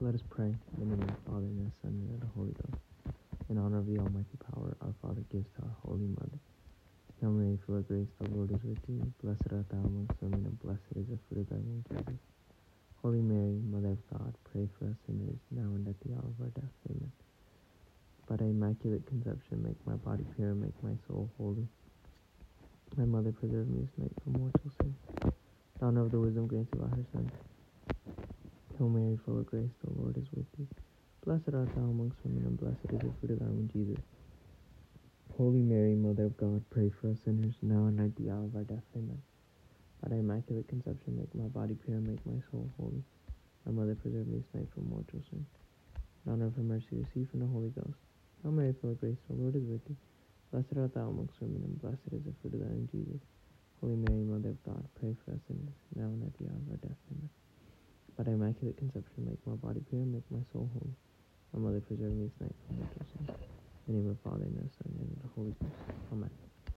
Let us pray in the name of the Father, and the Son, and the Holy Ghost. In honor of the Almighty power, our Father gives to our Holy Mother. Hail Mary, full of grace, the Lord is with thee. Blessed art thou amongst women, and blessed is the fruit of thy womb, Jesus. Holy Mary, Mother of God, pray for us sinners, now and at the hour of our death. Amen. By thy immaculate conception, make my body pure, make my soul holy. My Mother, preserve me this night from mortal sin. In honor of the wisdom granted by her Son. Hail Mary, full of grace, the Lord is with thee. Blessed art thou amongst women, and blessed is the fruit of thy womb, Jesus. Holy Mary, Mother of God, pray for us sinners, now and at the hour of our death. Amen. By thy immaculate conception, make my body pure, and make my soul holy. My Mother, preserve me this night from mortal sin. In honor of her mercy, receive from the Holy Ghost. Hail Mary, full of grace, the Lord is with thee. Blessed art thou amongst women, and blessed is the fruit of thy womb, Jesus. Holy Mary, Mother of God, pray for us sinners, now and at the hour of our death. Amen. By immaculate conception, make my body pure, make my soul holy. My Mother, preserve me this night from sin. In the name of the Father, and the Son, and the Holy Ghost. Amen.